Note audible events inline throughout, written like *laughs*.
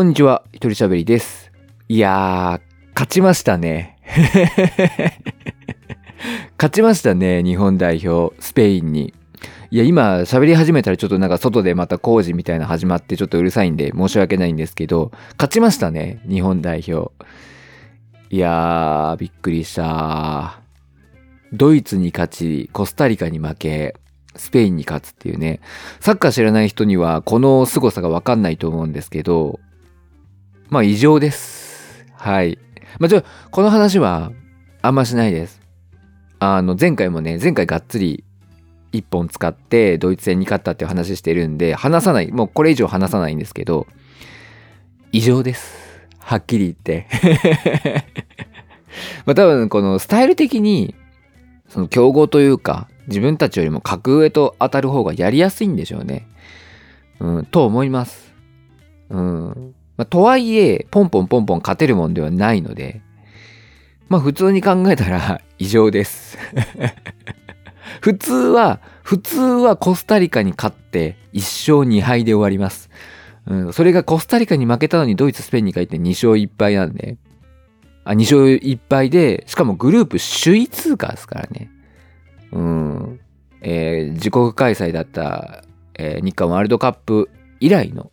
こんにちは、一人喋りです。いやー、勝ちましたね。*laughs* 勝ちましたね、日本代表、スペインに。いや、今喋り始めたらちょっとなんか外でまた工事みたいな始まってちょっとうるさいんで申し訳ないんですけど、勝ちましたね、日本代表。いやー、びっくりした。ドイツに勝ち、コスタリカに負け、スペインに勝つっていうね。サッカー知らない人にはこの凄さがわかんないと思うんですけど、まあ異常です。はい。まあちょ、この話はあんましないです。あの、前回もね、前回がっつり一本使ってドイツ戦に勝ったっていう話してるんで、話さない、もうこれ以上話さないんですけど、異常です。はっきり言って。*laughs* まあ多分このスタイル的に、その競合というか、自分たちよりも格上と当たる方がやりやすいんでしょうね。うん、と思います。うん。まあ、とはいえ、ポンポンポンポン勝てるもんではないので、まあ普通に考えたら *laughs* 異常です。*laughs* 普通は、普通はコスタリカに勝って1勝2敗で終わります。うん、それがコスタリカに負けたのにドイツ、スペインに帰って2勝1敗なんで、あ、2勝1敗で、しかもグループ首位通過ですからね。うん。えー自国開催だった、えー日韓ワールドカップ以来の、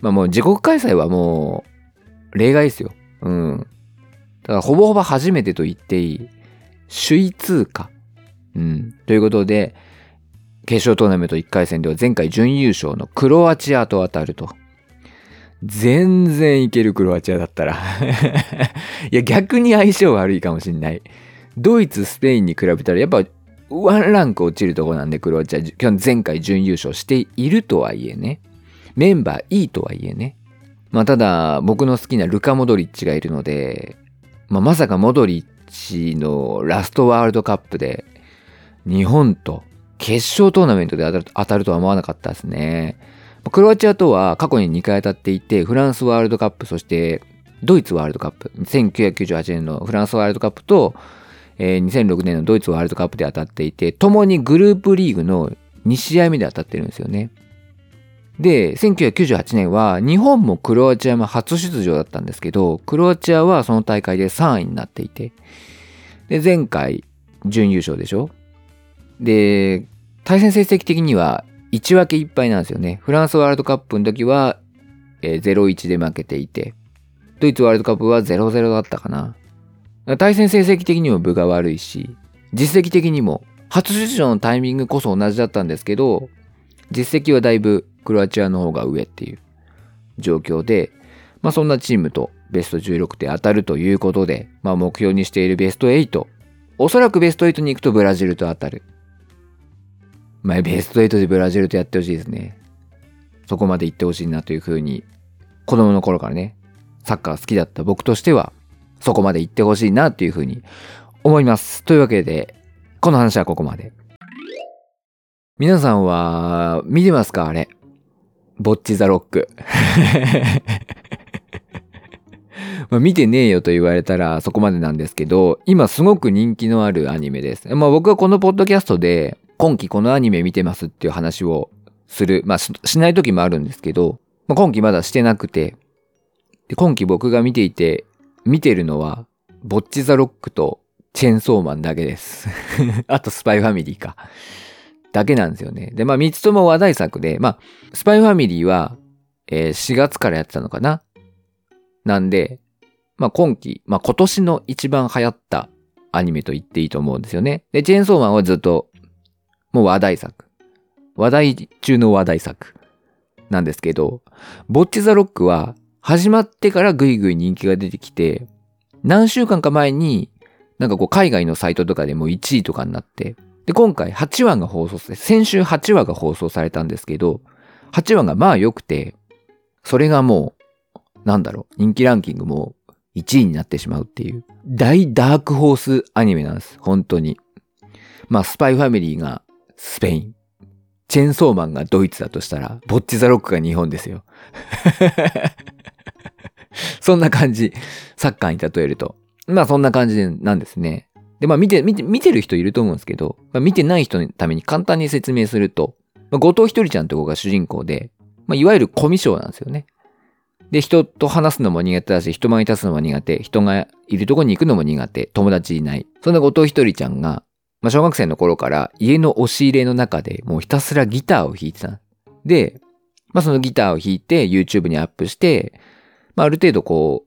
まあもう自国開催はもう例外ですよ。うん。だからほぼほぼ初めてと言っていい。首位通過。うん。ということで、決勝トーナメント1回戦では前回準優勝のクロアチアと当たると。全然いけるクロアチアだったら。*laughs* いや、逆に相性悪いかもしんない。ドイツ、スペインに比べたらやっぱワンランク落ちるとこなんでクロアチア、今日前回準優勝しているとはいえね。メンバーいいとはいえね。まあただ僕の好きなルカ・モドリッチがいるので、まあ、まさかモドリッチのラストワールドカップで日本と決勝トーナメントで当たるとは思わなかったですね。クロアチアとは過去に2回当たっていて、フランスワールドカップ、そしてドイツワールドカップ、1998年のフランスワールドカップと、え2006年のドイツワールドカップで当たっていて、共にグループリーグの2試合目で当たってるんですよね。で、1998年は日本もクロアチアも初出場だったんですけど、クロアチアはその大会で3位になっていて、で、前回準優勝でしょ？で、対戦成績的には1分け1敗なんですよね。フランスワールドカップの時は、えー0-1で負けていて、ドイツワールドカップは0-0だったかな。対戦成績的にも分が悪いし、実績的にも初出場のタイミングこそ同じだったんですけど、実績はだいぶクロアチアの方が上っていう状況で、まあそんなチームとベスト16で当たるということで、まあ目標にしているベスト8、おそらくベスト8に行くとブラジルと当たる。まあベスト8でブラジルとやってほしいですね。そこまで行ってほしいなというふうに、子供の頃からね、サッカー好きだった僕としては、そこまで行ってほしいなっていうふうに思います。というわけで、この話はここまで。皆さんは、見てますか？あれ。ボッチザロック。*laughs* まあ見てねえよと言われたらそこまでなんですけど、今すごく人気のあるアニメです。まあ僕はこのポッドキャストで、今期このアニメ見てますっていう話をする。まあしない時もあるんですけど、まあ、今期まだしてなくて、で今期僕が見ていて、見てるのは、ボッチザロックとチェンソーマンだけです。*laughs* あとスパイファミリーか。だけなんですよね。で、まあ3つとも話題作で、まあ、スパイファミリーは、えー4月からやってたのかな？なんで、まあ今期、まあ今年の一番流行ったアニメと言っていいと思うんですよね。で、チェーンソーマンはずっと、もう話題作。話題中の話題作。なんですけど、ボッチザロックは始まってからぐいぐい人気が出てきて、何週間か前に、なんかこう海外のサイトとかでも1位とかになって、で、今回8話が放送され、先週8話が放送されたんですけど、8話がまあ良くて、それがもう、なんだろう、人気ランキングも1位になってしまうっていう、大ダークホースアニメなんです。本当に。まあ、スパイファミリーがスペイン。チェーンソーマンがドイツだとしたら、ボッチザロックが日本ですよ。*laughs* そんな感じ。サッカーに例えると。まあそんな感じなんですね。で、まあ見て、見て、見てる人いると思うんですけど、まあ、見てない人のために簡単に説明すると、まあ、後藤ひとりちゃんって子が主人公で、まあいわゆるコミュ障なんですよね。で、人と話すのも苦手だし、人前に立つのも苦手、人がいるとこに行くのも苦手、友達いない。そんな後藤ひとりちゃんが、まあ、小学生の頃から家の押し入れの中でもうひたすらギターを弾いてた。で、まあ、そのギターを弾いて YouTube にアップして、まあ、ある程度こ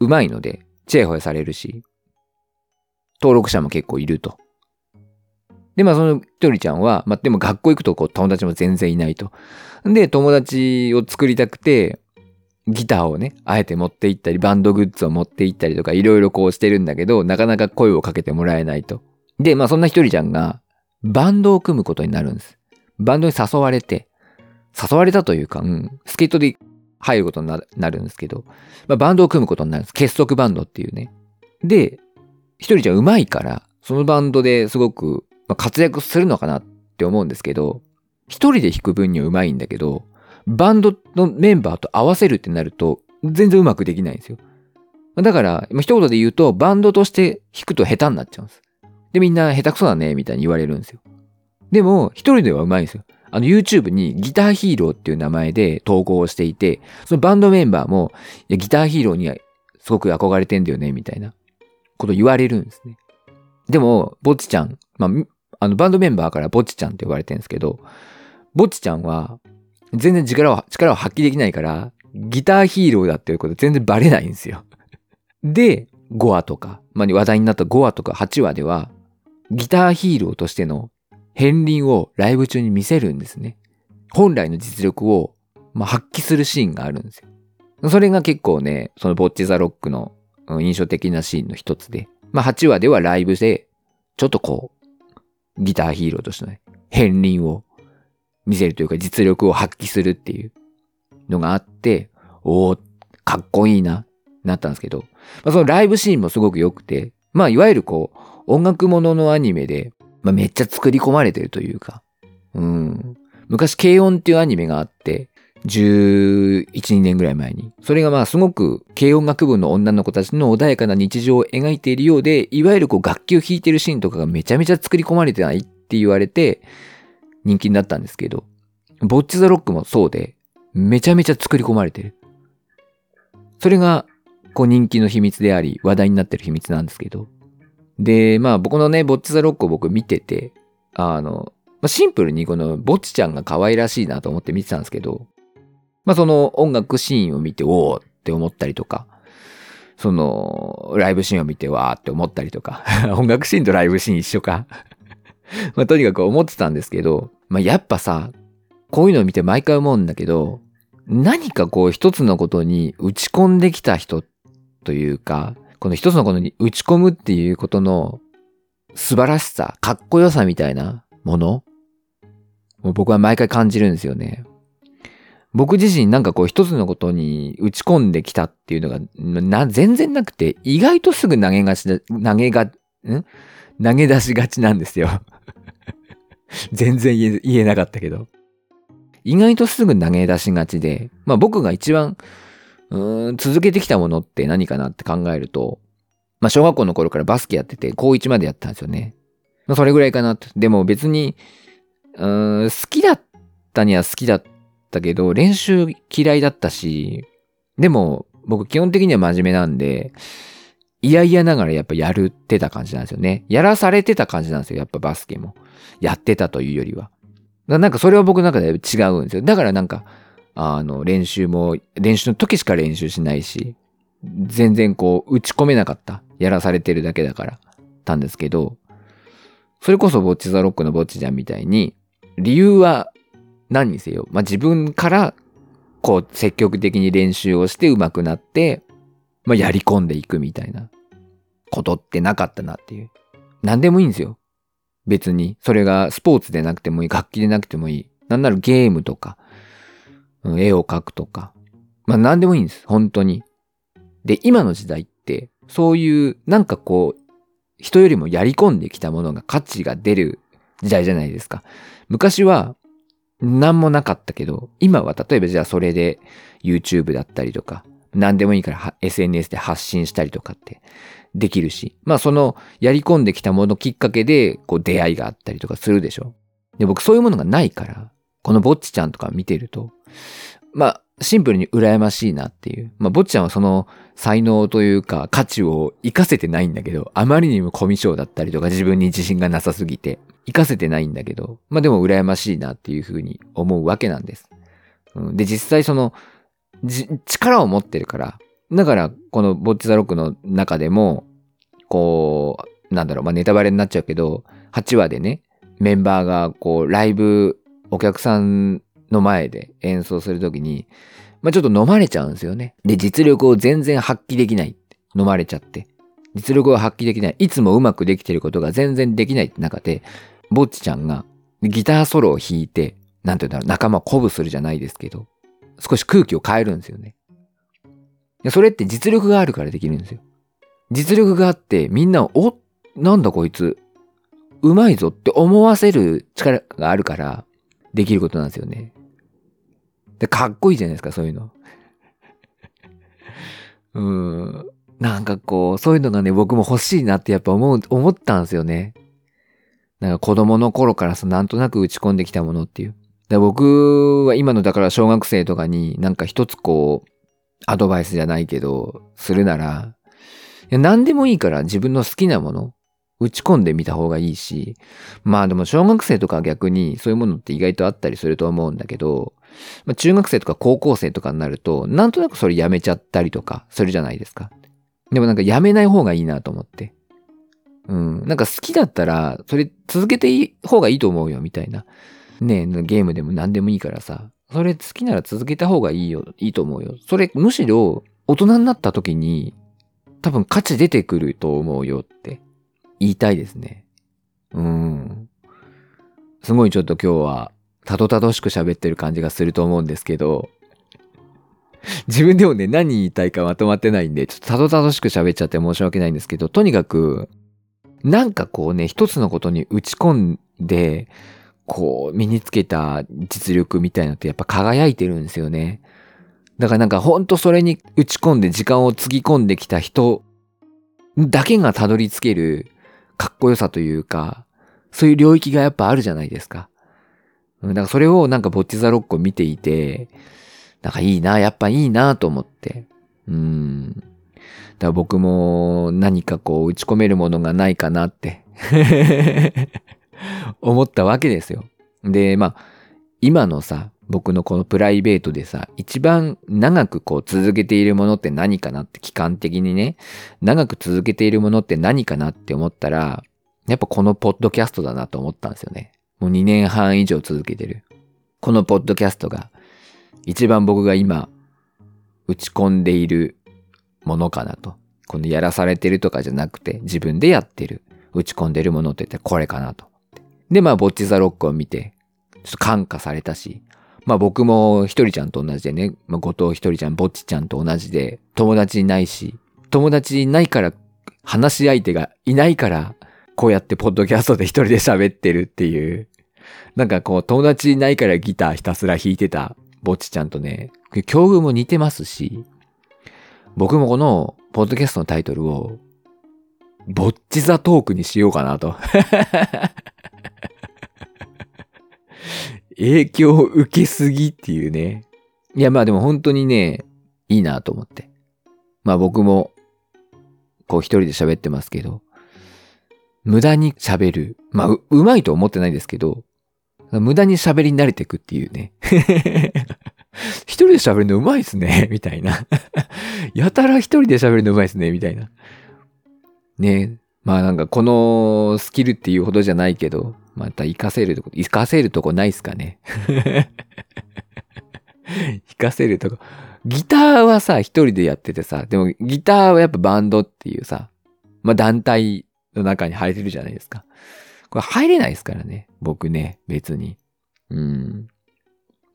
う、上手いので、チェイホイされるし、登録者も結構いると。で、まあそのひとりちゃんは、まあでも学校行くとこう友達も全然いないと。で、友達を作りたくて、ギターをね、あえて持って行ったり、バンドグッズを持って行ったりとか、いろいろこうしてるんだけど、なかなか声をかけてもらえないと。で、まあそんなひとりちゃんが、バンドを組むことになるんです。バンドに誘われて、誘われたというか、うん、スケートで入ることになるんですけど、まあ、バンドを組むことになるんです。結束バンドっていうね。で、ひとりちゃん上手いから、そのバンドですごくまあ、活躍するのかなって思うんですけど、一人で弾く分には上手いんだけど、バンドのメンバーと合わせるってなると、全然うまくできないんですよ。だから、一言で言うと、バンドとして弾くと下手になっちゃうんです。で、みんな下手くそだね、みたいに言われるんですよ。でも、一人では上手いんですよ。あの、YouTube にギターヒーローっていう名前で投稿をしていて、そのバンドメンバーも、いや、ギターヒーローにはすごく憧れてんだよね、みたいなこと言われるんですね。でも、ぼっちちゃん、まあ、あの、バンドメンバーからぼっちちゃんって呼ばれてるんですけど、ぼっちちゃんは、全然力を、力を発揮できないから、ギターヒーローだっていうこと全然バレないんですよ。*laughs* で、5話とか、まあ、話題になった5話とか8話では、ギターヒーローとしての片鱗をライブ中に見せるんですね。本来の実力を、まあ、発揮するシーンがあるんですよ。それが結構ね、そのボッチザロックの印象的なシーンの一つで、まあ8話ではライブで、ちょっとこう、ギターヒーローとしてのね、片鱗を見せるというか実力を発揮するっていうのがあって、おおかっこいいな、なったんですけど、まあ、そのライブシーンもすごく良くて、まあいわゆるこう、音楽もののアニメで、まあ、めっちゃ作り込まれてるというか、うん。昔、軽音っていうアニメがあって、11、2年ぐらい前に。それがまあすごく軽音楽部の女の子たちの穏やかな日常を描いているようで、いわゆるこう楽器を弾いてるシーンとかがめちゃめちゃ作り込まれてないって言われて人気になったんですけど、ボッチザロックもそうで、めちゃめちゃ作り込まれてる。それがこう人気の秘密であり、話題になってる秘密なんですけど。で、まあ僕のね、ボッチザロックを僕見てて、あの、ま、シンプルにこのボッチちゃんが可愛らしいなと思って見てたんですけど、まあその音楽シーンを見て、おおって思ったりとか、その、ライブシーンを見て、わーって思ったりとか、*laughs* 音楽シーンとライブシーン一緒か。*laughs* まあとにかく思ってたんですけど、まあやっぱさ、こういうのを見て毎回思うんだけど、何かこう一つのことに打ち込んできた人というか、この一つのことに打ち込むっていうことの素晴らしさ、かっこよさみたいなものを僕は毎回感じるんですよね。僕自身なんかこう一つのことに打ち込んできたっていうのがな全然なくて、意外とすぐ投げがちだ、投げが、ん？投げ出しがちなんですよ *laughs* 全然言え言えなかったけど。意外とすぐ投げ出しがちで、まあ僕が一番、うん、続けてきたものって何かなって考えると、まあ小学校の頃からバスケやってて、高1までやったんですよね。まあそれぐらいかなと。でも別に、うん、好きだったには好きだったったけど、練習嫌いだったし、でも僕基本的には真面目なんで、嫌々ながらやっぱやるってた感じなんですよね。やらされてた感じなんですよ。やっぱバスケも。やってたというよりは。なんかそれは僕の中で違うんですよ。だからなんか、あの、練習も、練習の時しか練習しないし、全然こう、打ち込めなかった。やらされてるだけだから、たんですけど、それこそボッチザロックのボッチじゃんみたいに、理由は何にせよ、まあ、自分からこう積極的に練習をして上手くなって、まあ、やり込んでいくみたいなことってなかったなっていう。何でもいいんですよ。別に。それがスポーツでなくてもいい、楽器でなくてもいい。なんならゲームとか、絵を描くとか。まあ何でもいいんです。本当に。で、今の時代って、そういう、なんかこう、人よりもやり込んできたものが価値が出る時代じゃないですか。昔は、何もなかったけど、今は例えばじゃあそれで YouTube だったりとか、何でもいいから SNS で発信したりとかってできるし、まあそのやり込んできたものきっかけでこう出会いがあったりとかするでしょ。で、僕そういうものがないから、このぼっちちゃんとか見てると、まあ、シンプルに羨ましいなっていう。まあ、坊ちゃんはその才能というか価値を活かせてないんだけど、あまりにもコミュ障だったりとか自分に自信がなさすぎて、活かせてないんだけど、まあでも羨ましいなっていうふうに思うわけなんです。うん、で、実際その、力を持ってるから、だからこのボッチザロックの中でも、こう、なんだろう、まあネタバレになっちゃうけど、8話でね、メンバーがこう、ライブ、お客さんの前で演奏するときに、まあちょっと飲まれちゃうんですよね。で、実力を全然発揮できない。飲まれちゃって。実力を発揮できない。いつもうまくできてることが全然できないって中で、ぼっちちゃんがギターソロを弾いて、なんて言うんだろう、仲間を鼓舞するじゃないですけど、少し空気を変えるんですよね。それって実力があるからできるんですよ。実力があって、みんなを、おなんだこいつ、うまいぞって思わせる力があるから、できることなんですよね。で、かっこいいじゃないですか、そういうの。*laughs* うん。なんかこう、そういうのがね、僕も欲しいなってやっぱ思う、思ったんですよね。なんか子供の頃からさ、なんとなく打ち込んできたものっていう。で僕は今のだから小学生とかになんか一つこう、アドバイスじゃないけど、するなら、いや何でもいいから自分の好きなもの、打ち込んでみた方がいいし、まあでも小学生とか逆にそういうものって意外とあったりすると思うんだけど、まあ、中学生とか高校生とかになると、なんとなくそれやめちゃったりとかするじゃないですか。でもなんかやめない方がいいなと思って。うん。なんか好きだったら、それ続けていい方がいいと思うよ、みたいな。ねえゲームでも何でもいいからさ。それ好きなら続けた方がいいよ、いいと思うよ。それむしろ大人になった時に多分価値出てくると思うよって言いたいですね。うん。すごいちょっと今日はたどたどしく喋ってる感じがすると思うんですけど、自分でもね、何言いたいかまとまってないんで、ちょっとたどたどしく喋っちゃって申し訳ないんですけど、とにかく、なんかこうね、一つのことに打ち込んで、こう、身につけた実力みたいなのってやっぱ輝いてるんですよね。だからなんかほんとそれに打ち込んで時間をつぎ込んできた人だけがたどり着けるかっこよさというか、そういう領域がやっぱあるじゃないですか。だからそれをなんかボッチザロックを見ていて、なんかいいな、やっぱいいなと思って。うん。だから僕も何かこう打ち込めるものがないかなって *laughs* 思ったわけですよ。で、まあ、今のさ、僕のこのプライベートでさ、一番長くこう続けているものって何かなって期間的にね、長く続けているものって何かなって思ったら、やっぱこのポッドキャストだなと思ったんですよね。もう2年半以上続けてる。このポッドキャストが一番僕が今打ち込んでいるものかなと。このやらされてるとかじゃなくて自分でやってる。打ち込んでるものって言ったらこれかなと。で、まあ、ぼっちザロックを見て、ちょっと感化されたし、まあ僕もひとりちゃんと同じでね、まあ、後藤ひとりちゃん、ぼっちちゃんと同じで、友達いないし、友達いないから、話し相手がいないから、こうやってポッドキャストで一人で喋ってるっていう、なんかこう友達いないからギターひたすら弾いてたぼっちちゃんとね、境遇も似てますし、僕もこのポッドキャストのタイトルを、ぼっちザトークにしようかなと *laughs* 影響を受けすぎっていうね。いや、まあでも本当にね、いいなと思って。まあ僕も、こう一人で喋ってますけど、無駄に喋る。まあう、うまいと思ってないですけど、無駄に喋り慣れていくっていうね。*laughs* 一人で喋るのうまいっすね、*laughs* みたいな。やたら一人で喋るのうまいっすね、みたいな。ねまあなんかこのスキルっていうほどじゃないけど、また活かせるとこ、活かせるとこないっすかね。*laughs* 活かせるとこ。ギターはさ、一人でやっててさ、でもギターはやっぱバンドっていうさ、まあ団体の中に入れるじゃないですか。これ入れないですからね。僕ね、別に。うん。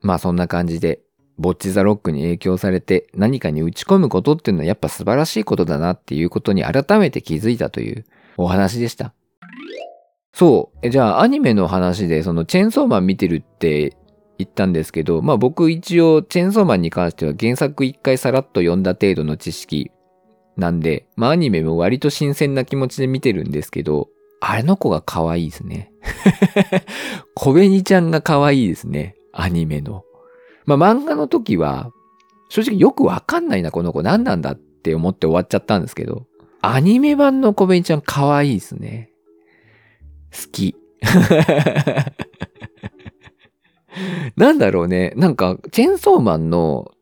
まあそんな感じで、ボッチザロックに影響されて何かに打ち込むことっていうのはやっぱ素晴らしいことだなっていうことに改めて気づいたというお話でした。そう。じゃあ、アニメの話で、その、チェーンソーマン見てるって言ったんですけど、まあ僕一応、チェーンソーマンに関しては原作一回さらっと読んだ程度の知識なんで、まあアニメも割と新鮮な気持ちで見てるんですけど、あれの子が可愛いですね。*laughs* 小紅ちゃんが可愛いですね。アニメの。まあ漫画の時は、正直よくわかんないな、この子何なんだって思って終わっちゃったんですけど、アニメ版のコベンちゃん可愛いですね。好き。*laughs* なんだろうね。なんか、チェンソーマンの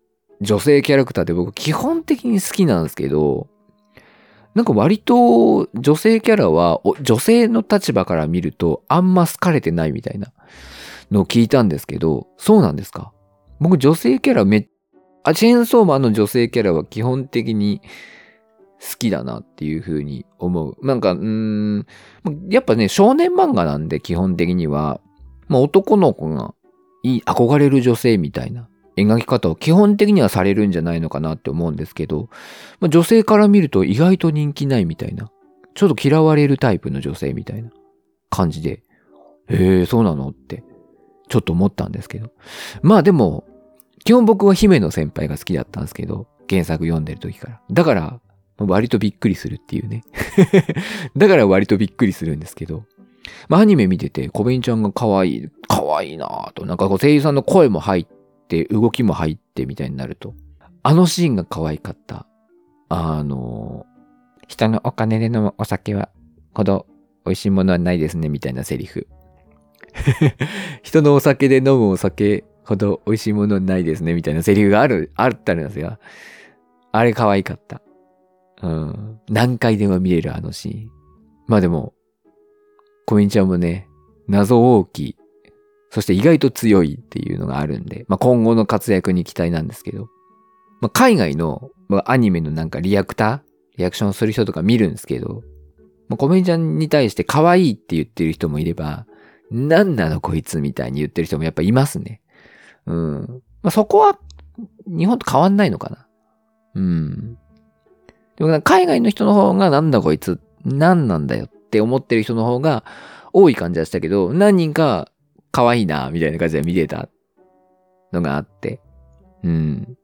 女性キャラクターって僕基本的に好きなんですけど、なんか割と女性キャラは女性の立場から見るとあんま好かれてないみたいなのを聞いたんですけど、そうなんですか？僕女性キャラめあ、チェーンソーマンの女性キャラは基本的に好きだなっていう風に思う。なんか、うーん、やっぱね、少年漫画なんで基本的には、まあ男の子がいい、憧れる女性みたいな描き方を基本的にはされるんじゃないのかなって思うんですけど、まあ、女性から見ると意外と人気ないみたいな、ちょっと嫌われるタイプの女性みたいな感じで、へえ、そうなのって、ちょっと思ったんですけど。まあでも、基本僕は姫の先輩が好きだったんですけど、原作読んでる時から。だから、割とびっくりするっていうね。*laughs* だから割とびっくりするんですけど。まあアニメ見てて、コベンちゃんが可愛い、可愛いなぁと、なんかこう声優さんの声も入って動きも入ってみたいになると、あのシーンが可愛かった。あの、人のお金で飲むお酒はほど美味しいものはないですね、みたいなセリフ。*laughs* 人のお酒で飲むお酒ほど美味しいものはないですね、みたいなセリフがある、あったんですが、あれ可愛かった。うん。何回でも見れるあのシーン。まあでも、コミンちゃんもね、謎大きそして意外と強いっていうのがあるんで、まあ、今後の活躍に期待なんですけど、まあ、海外の、まあ、アニメのなんかリアクターリアクションする人とか見るんですけど、まあ、コメンちゃんに対して可愛いって言ってる人もいれば、なんなのこいつみたいに言ってる人もやっぱいますね。うん。まあ、そこは日本と変わんないのかな。うん。でもな海外の人の方がなんだこいつ、何なんだよって思ってる人の方が多い感じはしたけど、何人か可愛いな、みたいな感じで見てたのがあって。うん。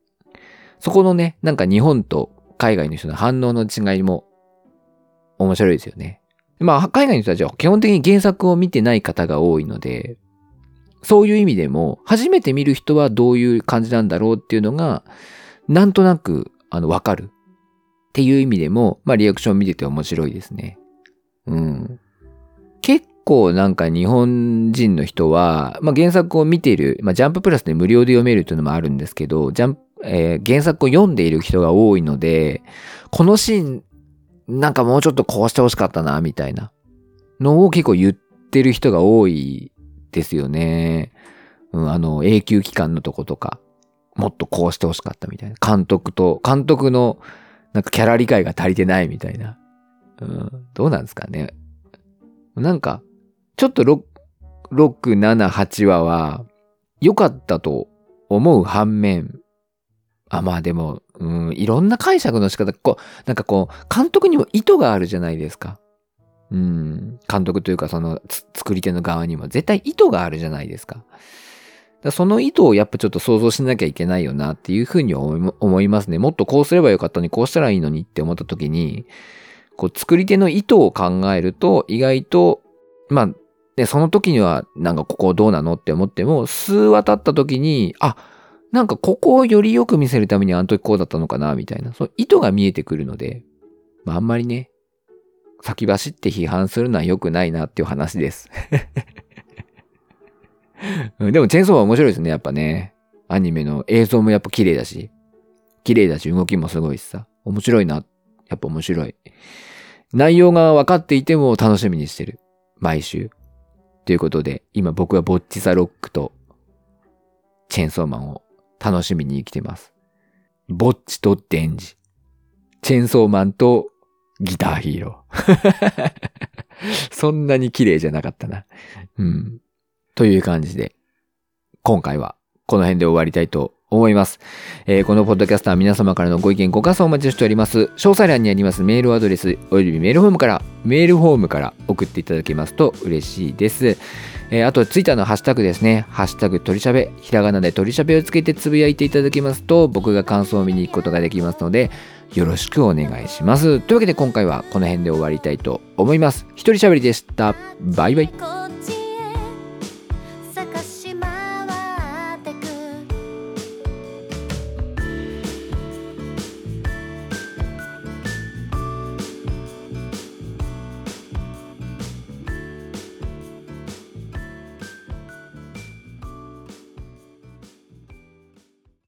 そこのね、なんか日本と海外の人の反応の違いも面白いですよね。まあ、海外の人たちは基本的に原作を見てない方が多いので、そういう意味でも、初めて見る人はどういう感じなんだろうっていうのが、なんとなく、あの、わかる。っていう意味でも、まあ、リアクション見てて面白いですね。うん。結構なんか日本人の人は、まあ、原作を見ている、まあ、ジャンププラスで無料で読めるというのもあるんですけど、ジャンプ、えー、原作を読んでいる人が多いので、このシーン、なんかもうちょっとこうしてほしかったな、みたいなのを結構言ってる人が多いですよね。うん、あの、永久期間のとことか、もっとこうしてほしかったみたいな。監督と、監督のなんかキャラ理解が足りてないみたいな。うん、どうなんですかね。なんか、ちょっと6、6、7、8話は良かったと思う反面、あ、まあでも、うん、いろんな解釈の仕方、こう、なんかこう、監督にも意図があるじゃないですか。うん、監督というかその作り手の側にも絶対意図があるじゃないですか。だその意図をやっぱちょっと想像しなきゃいけないよなっていうふうに思いますね。もっとこうすればよかったのにこうしたらいいのにって思った時に、こう作り手の意図を考えると意外と、まあで、その時には、なんかここどうなのって思っても、数話経った時に、あ、なんかここをよりよく見せるためにあの時こうだったのかな、みたいな、その意図が見えてくるので、まあ、あんまりね、先走って批判するのは良くないなっていう話です *laughs* でも、チェーンソーは面白いですね、やっぱね。アニメの映像もやっぱ綺麗だし、綺麗だし、動きもすごいしさ。面白いな。やっぱ面白い。内容が分かっていても楽しみにしてる。毎週。ということで、今僕はボッチザロックとチェンソーマンを楽しみに生きてます。ボッチとデンジ。チェンソーマンとギターヒーロー。*laughs* そんなに綺麗じゃなかったな。うん。という感じで、今回はこの辺で終わりたいと思います。えー、このポッドキャストは皆様からのご意見、ご感想をお待ちしております。詳細欄にありますメールアドレス、およびメールフォームから、メールフォームから送っていただけますと嬉しいです。えー、あと、ツイッターのハッシュタグですね。ハッシュタグ鳥しゃべ、ひらがなで鳥しゃべをつけてつぶやいていただけますと、僕が感想を見に行くことができますので、よろしくお願いします。というわけで今回はこの辺で終わりたいと思います。一人しゃべりでした。バイバイ。